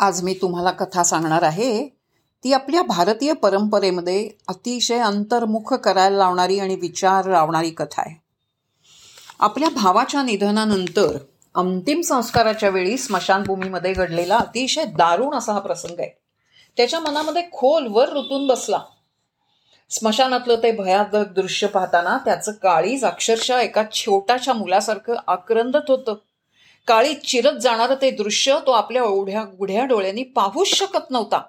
आज मी तुम्हाला कथा सांगणार आहे. ती आपल्या भारतीय परंपरेमध्ये अतिशय अंतर्मुख करायला लावणारी आणि विचार लावणारी कथा आहे. आपल्या भावाच्या निधनानंतर अंतिम संस्काराच्या वेळी स्मशानभूमीमध्ये घडलेला अतिशय दारुण असा हा प्रसंग आहे. त्याच्या मनामध्ये खोलवर रुतून बसला. स्मशानातलं ते भयानक दृश्य पाहताना त्याचं काळीज अक्षरशः एका छोट्याशा मुलासारखं आक्रंदत होतं. काळी चिरत जाणारं ते दृश्य तो आपल्या ओढ्या उढ्या डोळ्यांनी पाहूच शकत नव्हता.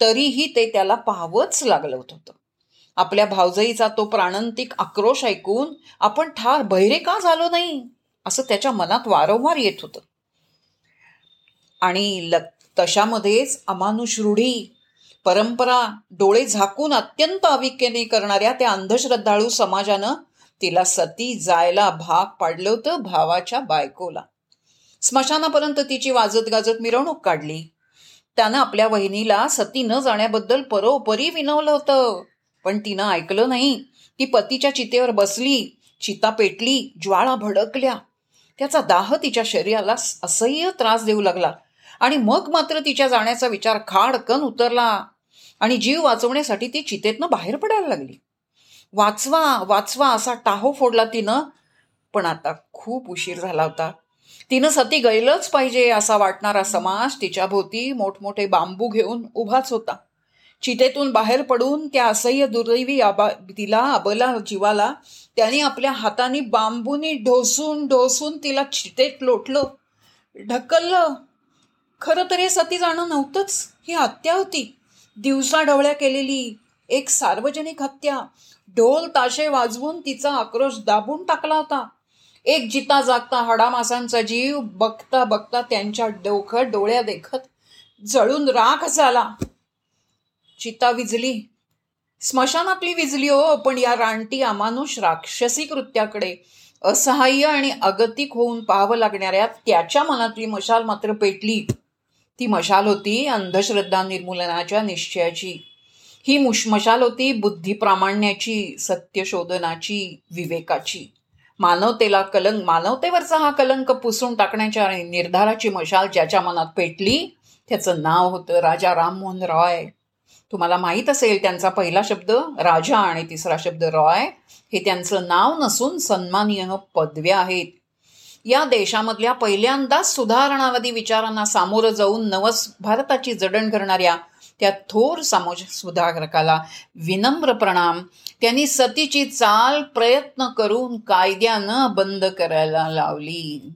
तरीही ते त्याला पाहावंच लागलं होतं. आपल्या भावजईचा तो प्राणंतिक आक्रोश ऐकून आपण ठार बहिरे का झालो नाही? असं त्याच्या मनात वारंवार येत होतं. आणि ल तशामध्येच अमानुष रूढी परंपरा डोळे झाकून अत्यंत अविक्यने करणाऱ्या त्या अंधश्रद्धाळू समाजानं तिला सती जायला भाग पाडलं होतं भावाच्या बायकोला. स्मशानापर्यंत तिची वाजत गाजत मिरवणूक काढली. त्यानं आपल्या वहिनीला सती न जाण्याबद्दल परोपरी विनवलं होतं. पण तिनं ऐकलं नाही ती पतीच्या चितेवर बसली चिता पेटली ज्वाळा भडकल्या. त्याचा दाह तिच्या शरीराला असह्य त्रास देऊ लागला आणि मग मात्र तिच्या जाण्याचा विचार खाडकन उतरला आणि जीव वाचवण्यासाठी ती चितेतनं बाहेर पडायला लागली. वाचवा वाचवा असा टाहो फोडला तिनं पण आता खूप उशीर झाला होता. तिनं सती गैलच पाहिजे असा वाटणारा समाज तिच्या भोवती मोठमोठे बांबू घेऊन उभाच होता. चितेतून बाहेर पडून त्या असह्य दुर्दैवी आबा तिला अबला जीवाला त्याने आपल्या हाताने बांबूनी ढोसून ढोसून तिला चितेत लोटलं. ढकललं. खरं तर हे सती जाणं नव्हतंच. ही हत्या होती. दिवसा ढवळ्या केलेली एक सार्वजनिक हत्या. ढोल ताशे वाजवून तिचा आक्रोश दाबून टाकला होता. एक जिता जागता हाडामासांचा जीव बघता बघता त्यांच्या डोख डोळ्या देखत जळून राख झाला. चिता विजली. स्मशानातली विजली हो पण या रानटी अमानुष राक्षसी कृत्याकडे असहाय्य आणि अगतिक होऊन पाहावं लागणाऱ्या त्याच्या मनातली मशाल मात्र पेटली. ती मशाल होती अंधश्रद्धा निर्मूलनाच्या निश्चयाची. ही मुशमशाल होती बुद्धी प्रामाण्याची सत्यशोधनाची विवेकाची. मानवतेला कलंक मानवतेवरचा हा कलंक पुसून टाकण्याच्या निर्धाराची मशाल ज्याच्या मनात पेटली त्याचं नाव होतं राजा राममोहन रॉय. तुम्हाला माहीत असेल त्यांचा पहिला शब्द राजा आणि तिसरा शब्द रॉय. हे त्यांचं नाव नसून सन्मानीय पदव्या आहेत. या देशामधल्या पहिल्यांदाच सुधारणावादी विचारांना सामोरं जाऊन नवस भारताची जडण करणाऱ्या त्या थोर सामोज सुधारकाला विनम्र प्रणाम. त्यांनी सतीची चाल प्रयत्न करून कायद्यानं बंद करायला लावली.